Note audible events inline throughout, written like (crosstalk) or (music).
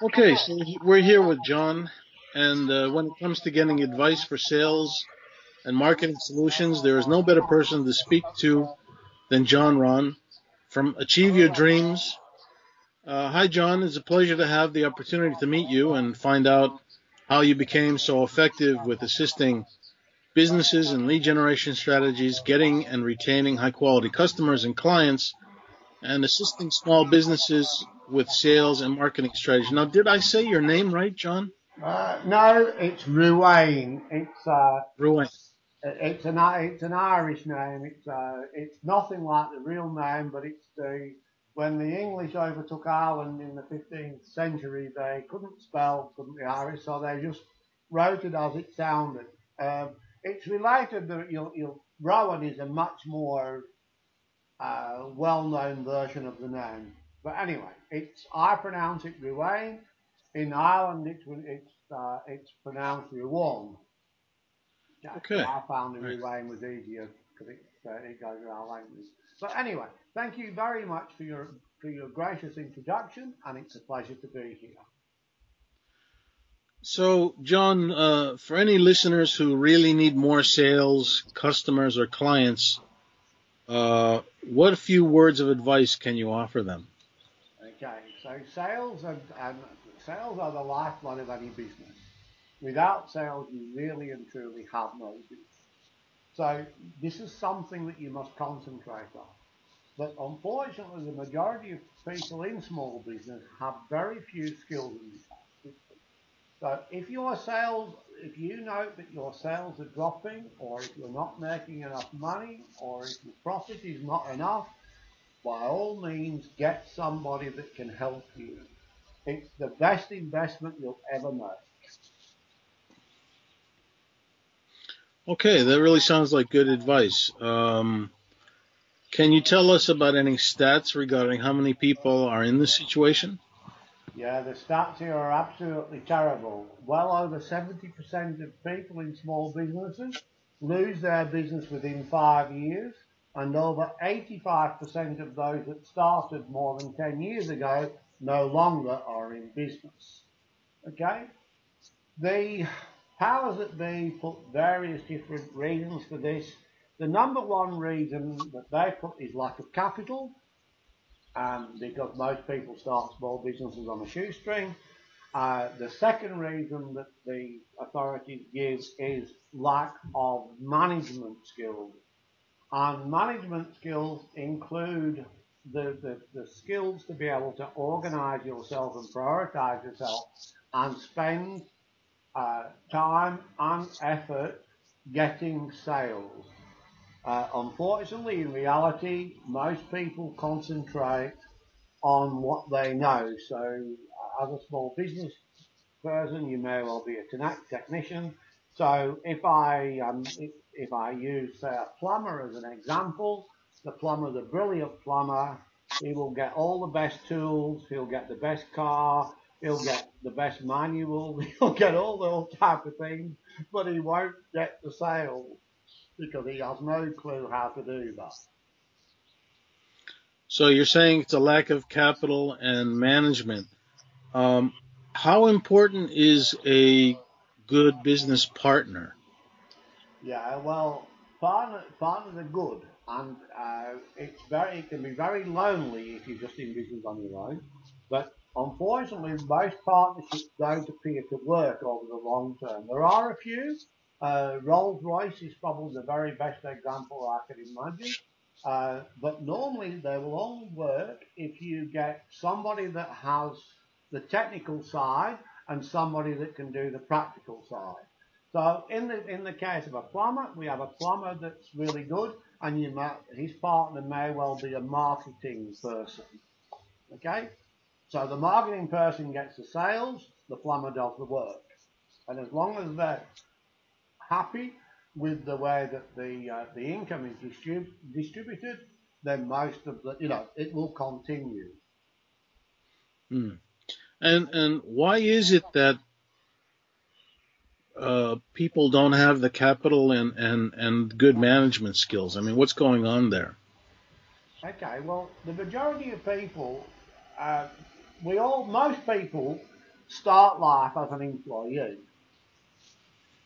Okay, so we're here with John, and uh, when it comes to getting advice for sales and marketing solutions, there is no better person to speak to than John Ron from Achieve Your Dreams. Uh, hi, John. It's a pleasure to have the opportunity to meet you and find out how you became so effective with assisting businesses and lead generation strategies, getting and retaining high quality customers and clients, and assisting small businesses with sales and marketing strategy. Now, did I say your name right, John? Uh, no, it's Ruane. It's uh, Ruane. It's an it's an Irish name. It's uh, it's nothing like the real name, but it's the when the English overtook Ireland in the 15th century, they couldn't spell, couldn't be Irish, so they just wrote it as it sounded. Um, it's related that you'll, you'll, Rowan is a much more uh, well-known version of the name. But anyway, it's I pronounce it Ruane. In Ireland, it's it's uh, it's pronounced Ruan. Okay. I found the Ruane was easier because it, uh, it goes with our language. But anyway, thank you very much for your for your gracious introduction, and it's a pleasure to be here. So, John, uh, for any listeners who really need more sales, customers, or clients, uh, what few words of advice can you offer them? Okay, so sales and, and sales are the lifeblood of any business. Without sales, you really and truly have no business. So this is something that you must concentrate on. But unfortunately, the majority of people in small business have very few skills in this. So if your sales, if you note that your sales are dropping, or if you're not making enough money, or if your profit is not enough, by all means, get somebody that can help you. It's the best investment you'll ever make. Okay, that really sounds like good advice. Um, can you tell us about any stats regarding how many people are in this situation? Yeah, the stats here are absolutely terrible. Well over 70% of people in small businesses lose their business within five years and over 85% of those that started more than 10 years ago no longer are in business. Okay? The powers that be put various different reasons for this. The number one reason that they put is lack of capital, um, because most people start small businesses on a shoestring. Uh, the second reason that the authorities give is lack of management skills. And management skills include the, the, the skills to be able to organize yourself and prioritize yourself and spend uh, time and effort getting sales. Uh, unfortunately, in reality, most people concentrate on what they know. So, uh, as a small business person, you may well be a technician. So, if I um, if, if I use say a plumber as an example, the plumber, the brilliant plumber, he will get all the best tools, he'll get the best car, he'll get the best manual, (laughs) he'll get all those type of things, but he won't get the sales because he has no clue how to do that. So you're saying it's a lack of capital and management. Um, how important is a good business partner? Yeah, well, partner, partners are good, and uh, it's very, it can be very lonely if you're just in business on your own. But unfortunately, most partnerships don't appear to work over the long term. There are a few. Uh, Rolls Royce is probably the very best example I can imagine. Uh, but normally they will only work if you get somebody that has the technical side and somebody that can do the practical side. So in the in the case of a plumber, we have a plumber that's really good, and you might, his partner may well be a marketing person. Okay, so the marketing person gets the sales, the plumber does the work, and as long as they're happy with the way that the uh, the income is distrib- distributed, then most of the you know it will continue. Hmm. And and why is it that uh, people don't have the capital and, and, and good management skills? I mean, what's going on there? Okay, well, the majority of people, uh, we all, most people start life as an employee.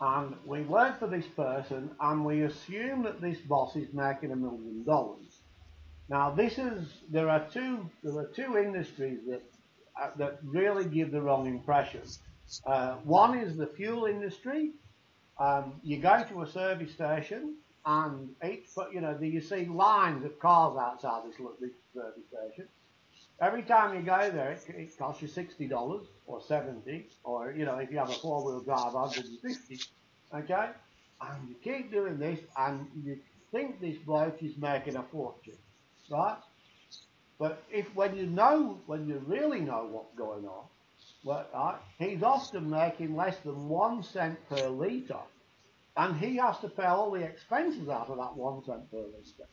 And we work for this person and we assume that this boss is making a million dollars. Now this is, there are two, there are two industries that, that really give the wrong impression. Uh, one is the fuel industry. Um, you go to a service station and each, you know, you see lines of cars outside this, this service station. Every time you go there, it, it costs you sixty dollars or seventy, or you know, if you have a four-wheel drive, hundred and fifty. Okay, and you keep doing this, and you think this bloke is making a fortune, right? But if when you know, when you really know what's going on, well, right, he's often making less than one cent per litre, and he has to pay all the expenses out of that one cent per litre.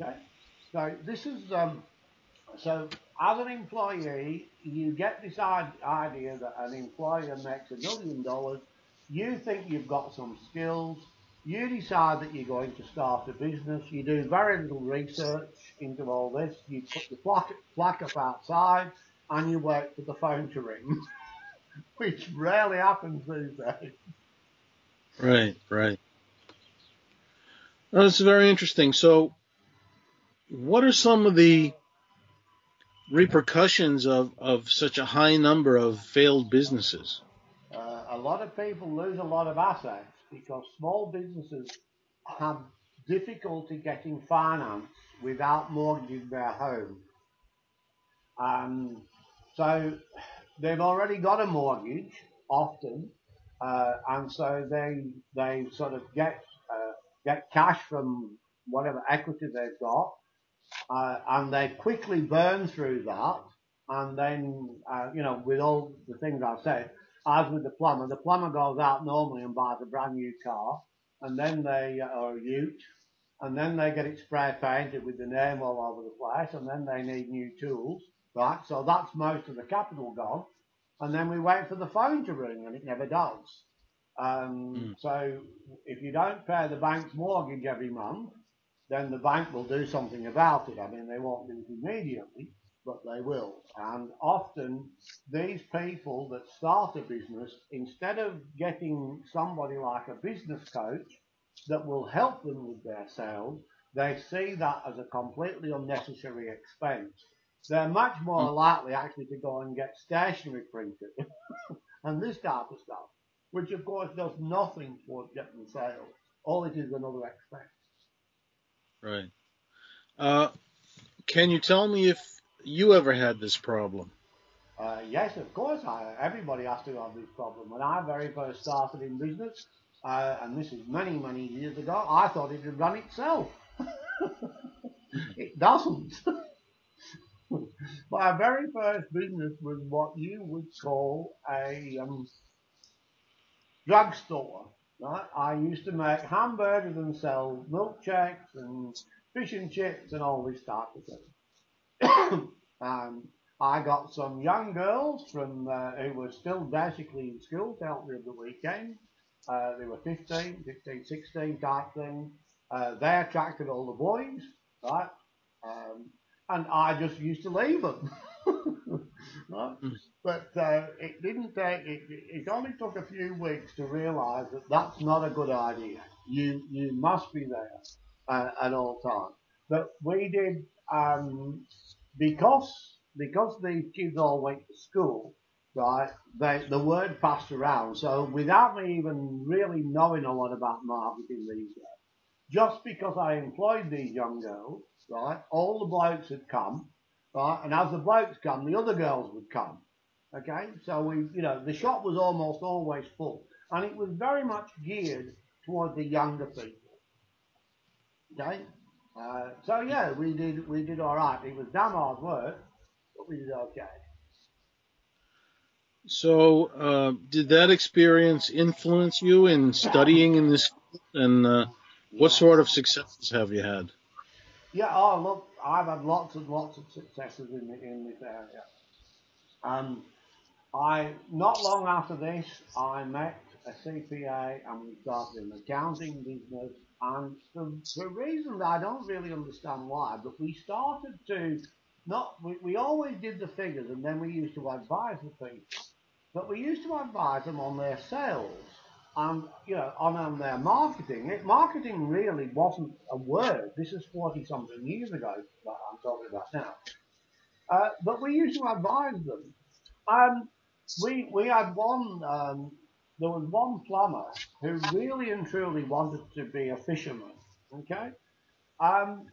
Okay, so this is um, so as an employee, you get this idea that an employer makes a million dollars. You think you've got some skills. You decide that you're going to start a business. You do very little research into all this. You put the plaque, plaque up outside and you wait for the phone to ring, (laughs) which rarely happens these days. Right, right. Well, that's very interesting. So, what are some of the repercussions of, of such a high number of failed businesses? Uh, a lot of people lose a lot of assets because small businesses have difficulty getting finance without mortgaging their home. Um, so they've already got a mortgage often, uh, and so they they sort of get uh, get cash from whatever equity they've got, uh, and they quickly burn through that. And then, uh, you know, with all the things I've said, as with the plumber, the plumber goes out normally and buys a brand new car, and then they, uh, or a ute, and then they get it spray painted with the name all over the place, and then they need new tools, right? So that's most of the capital gone. And then we wait for the phone to ring, and it never does. Um, mm. So if you don't pay the bank's mortgage every month, then the bank will do something about it. I mean, they won't do it immediately, but they will. And often these people that start a business, instead of getting somebody like a business coach that will help them with their sales, they see that as a completely unnecessary expense. They're much more hmm. likely actually to go and get stationery printed (laughs) and this type of stuff, which of course does nothing towards getting sales. All it is another expense. Right. Uh, can you tell me if you ever had this problem? Uh, yes, of course. I, everybody has to have this problem. When I very first started in business, uh, and this is many, many years ago, I thought it would run itself. (laughs) it doesn't. (laughs) My very first business was what you would call a um, drugstore. Right? I used to make hamburgers and sell milkshakes and fish and chips and all this type of thing. (coughs) um, I got some young girls from uh, who were still basically in school to help me the weekend. Uh, they were 15, 15, 16 type thing. Uh, they attracted all the boys, right? Um, and I just used to leave them. (laughs) right? Mm. But uh, it didn't take. It, it only took a few weeks to realise that that's not a good idea. You you must be there uh, at all times. But we did um, because because the kids all went to school. Right, they, the word passed around. So without me even really knowing a lot about marketing these days, just because I employed these young girls, right, all the blokes had come, right, and as the blokes come, the other girls would come. Okay, so we, you know, the shop was almost always full, and it was very much geared toward the younger people. Okay, uh, so yeah, we did we did all right. It was damn hard work, but we did okay. So, uh, did that experience influence you in studying in this? And uh, what sort of successes have you had? Yeah, oh look, I've had lots and lots of successes in the, in this area. Um, I not long after this, I met a CPA and we started an accounting business. And for, for reasons I don't really understand why, but we started to not we, we always did the figures and then we used to advise the people. but we used to advise them on their sales and you know on, on their marketing. It, marketing really wasn't a word. This is forty something years ago that I'm talking about now. Uh, but we used to advise them. Um, we we had one. Um, there was one plumber who really and truly wanted to be a fisherman. Okay, um,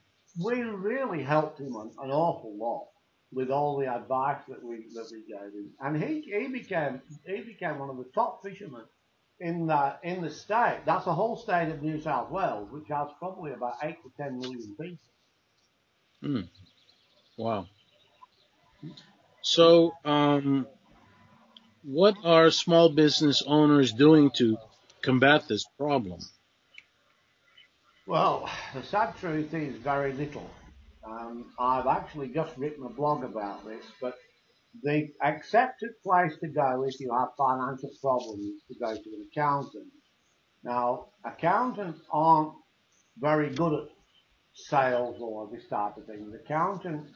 we really helped him an, an awful lot with all the advice that we that we gave him, and he he became he became one of the top fishermen in the in the state. That's the whole state of New South Wales, which has probably about eight to ten million people. Hmm. Wow. So, um, what are small business owners doing to combat this problem? Well, the sad truth is very little. Um, I've actually just written a blog about this, but the accepted place to go if you have financial problems is to go to an accountant. Now, accountants aren't very good at sales or this type of thing. The Accountants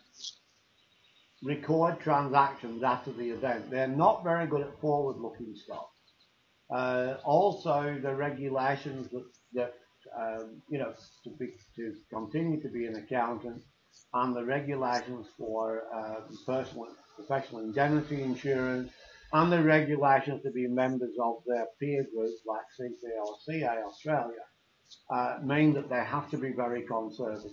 record transactions after the event. They're not very good at forward-looking stuff. Uh, also, the regulations that, that um, you know, to, be, to continue to be an accountant and the regulations for uh, personal professional indemnity insurance and the regulations to be members of their peer groups like CCA or CA Australia uh, mean that they have to be very conservative.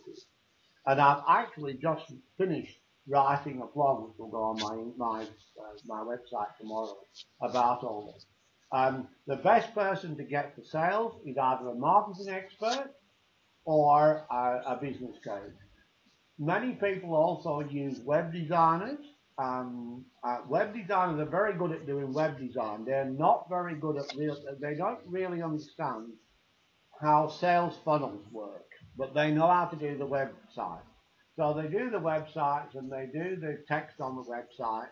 And I've actually just finished writing a blog which will go on my my uh, my website tomorrow about all this. Um, the best person to get for sales is either a marketing expert or a, a business coach. Many people also use web designers. Um, uh, web designers are very good at doing web design. They're not very good at real. They don't really understand how sales funnels work, but they know how to do the website. So they do the websites and they do the text on the website,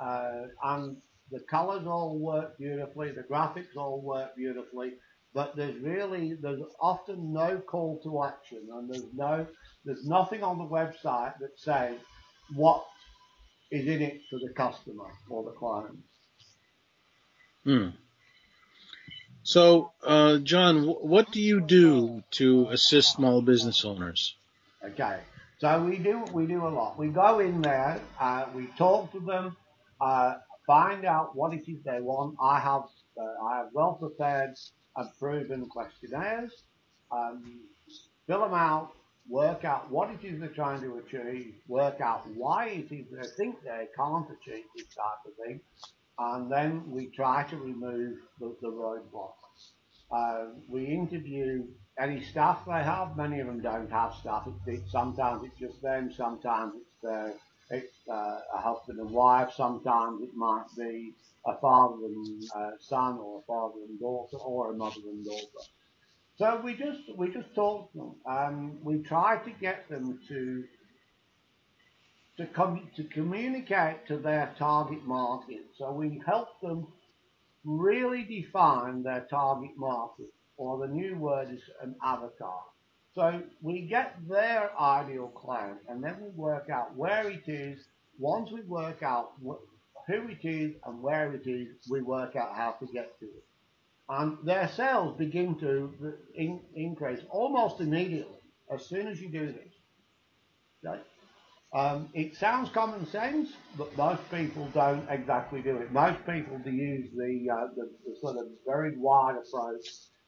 uh, and the colors all work beautifully, the graphics all work beautifully, but there's really there's often no call to action, and there's no there's nothing on the website that says what is in it for the customer or the client. Hmm. So, uh, John, what do you do to assist small business owners? Okay, so we do we do a lot. We go in there, uh, we talk to them, uh, find out what it is they want. I have uh, I have well prepared and proven questionnaires. Um, fill them out, work out what it is they're trying to achieve, work out why it is they think they can't achieve this type of thing, and then we try to remove the, the roadblocks. Uh, we interview any staff they have. Many of them don't have staff. Sometimes it's just them. Sometimes it's their, it's uh, a husband and wife. Sometimes it might be a father and uh, son, or a father and daughter, or a mother and daughter. So we just we just talk to them. Um, we try to get them to to come to communicate to their target market. So we help them really define their target market, or the new word is an avatar. So we get their ideal client, and then we work out where it is. Once we work out who it is and where it is, we work out how to get to it and their sales begin to in, increase almost immediately as soon as you do this. Okay? Um, it sounds common sense, but most people don't exactly do it. Most people do use the, uh, the, the sort of very wide approach,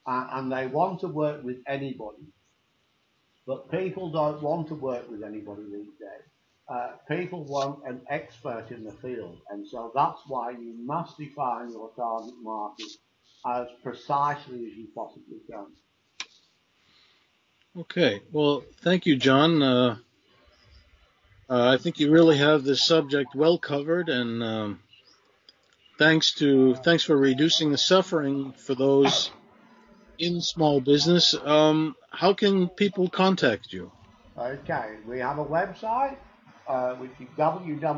and they want to work with anybody. But people don't want to work with anybody these days. Uh, people want an expert in the field, and so that's why you must define your target market as precisely as you possibly can. Okay. Well, thank you, John. Uh, uh, I think you really have this subject well covered, and um, thanks to thanks for reducing the suffering for those in small business. Um, how can people contact you? Okay, we have a website, uh, which is www.ayd.net.au.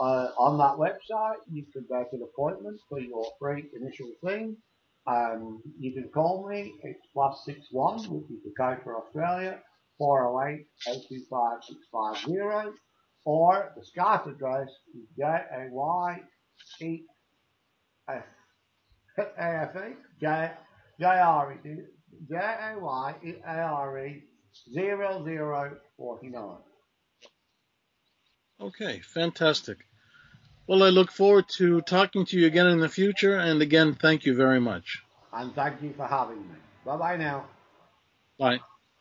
Uh, on that website, you can make an appointment for your free initial thing. Um, you can call me. It's plus six one, which is the code for Australia, 408 825 650. or the Skype address is J-A-Y-E A-F-E, J-R-E, J-A-Y-E-A-R-E 0049. Okay, fantastic. Well, I look forward to talking to you again in the future. And again, thank you very much. And thank you for having me. Bye bye now. Bye.